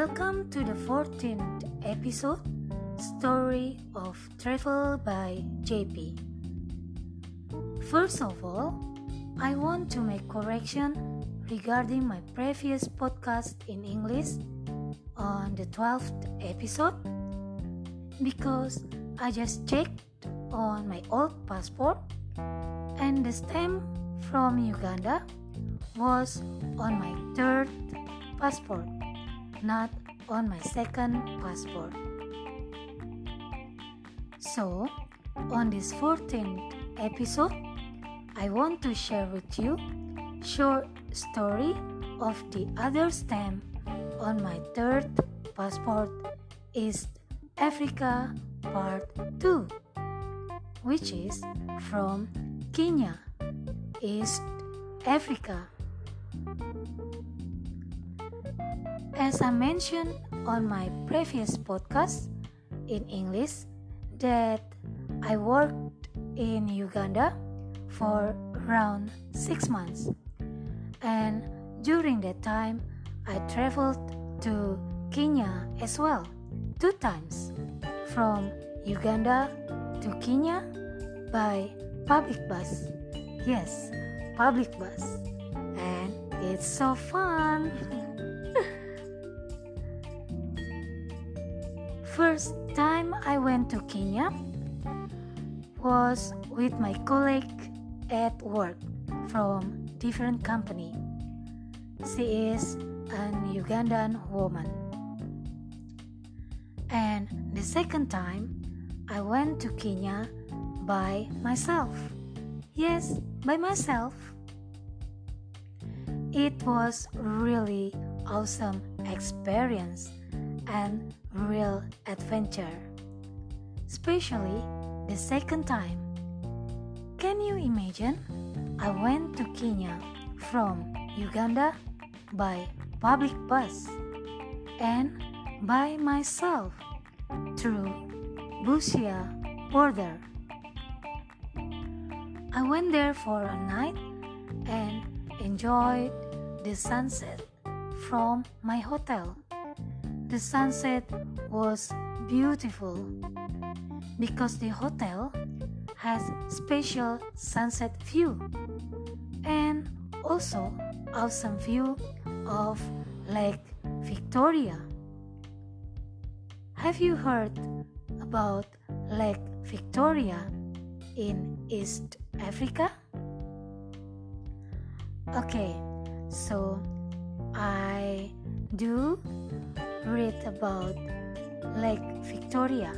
Welcome to the 14th episode Story of Travel by JP. First of all, I want to make correction regarding my previous podcast in English on the 12th episode because I just checked on my old passport and the stamp from Uganda was on my third passport, not on my second passport. So, on this 14th episode, I want to share with you short story of the other stamp on my third passport East Africa Part 2, which is from Kenya, East Africa. As I mentioned on my previous podcast in English, that I worked in Uganda for around six months, and during that time, I traveled to Kenya as well, two times from Uganda to Kenya by public bus. Yes, public bus, and it's so fun. First time I went to Kenya was with my colleague at work from different company. She is an Ugandan woman. And the second time I went to Kenya by myself. Yes, by myself. It was really awesome experience and real adventure. Especially the second time. Can you imagine? I went to Kenya from Uganda by public bus and by myself through Busia border. I went there for a night and enjoyed the sunset from my hotel. The sunset was beautiful because the hotel has special sunset view and also awesome view of Lake Victoria. Have you heard about Lake Victoria in East Africa? Okay, so I do read about Lake Victoria.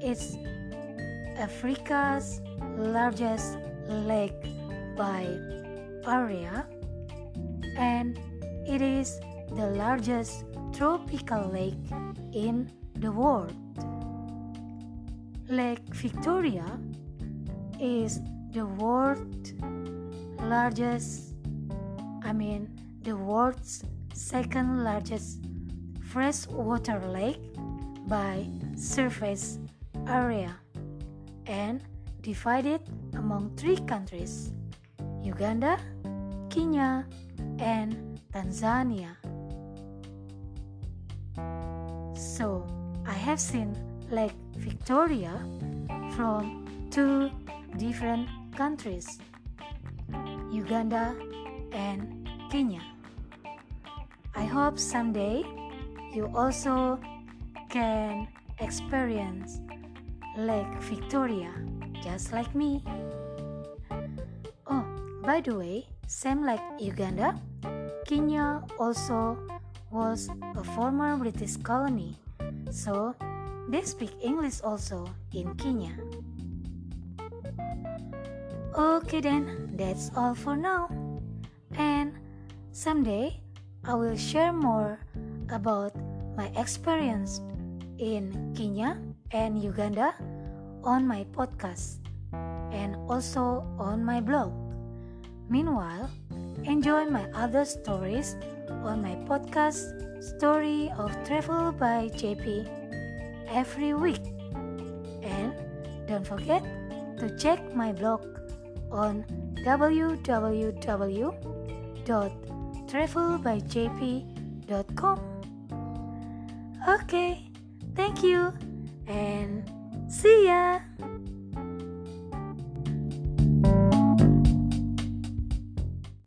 It's Africa's largest lake by area and it is the largest tropical lake in the world. Lake Victoria is the world's largest, I mean, the world's second largest freshwater lake by surface area and divided among three countries Uganda, Kenya, and Tanzania. So, I have seen Lake Victoria from two different countries Uganda and Kenya. I hope someday you also can experience Lake Victoria just like me. Oh, by the way, same like Uganda, Kenya also was a former British colony, so they speak English also in Kenya. Okay, then that's all for now. And someday I will share more about my experience in Kenya and Uganda on my podcast and also on my blog. Meanwhile, enjoy my other stories on my podcast Story of Travel by JP every week. And don't forget to check my blog on www.travelbyjp.com gmail.com. Okay, thank you and see ya.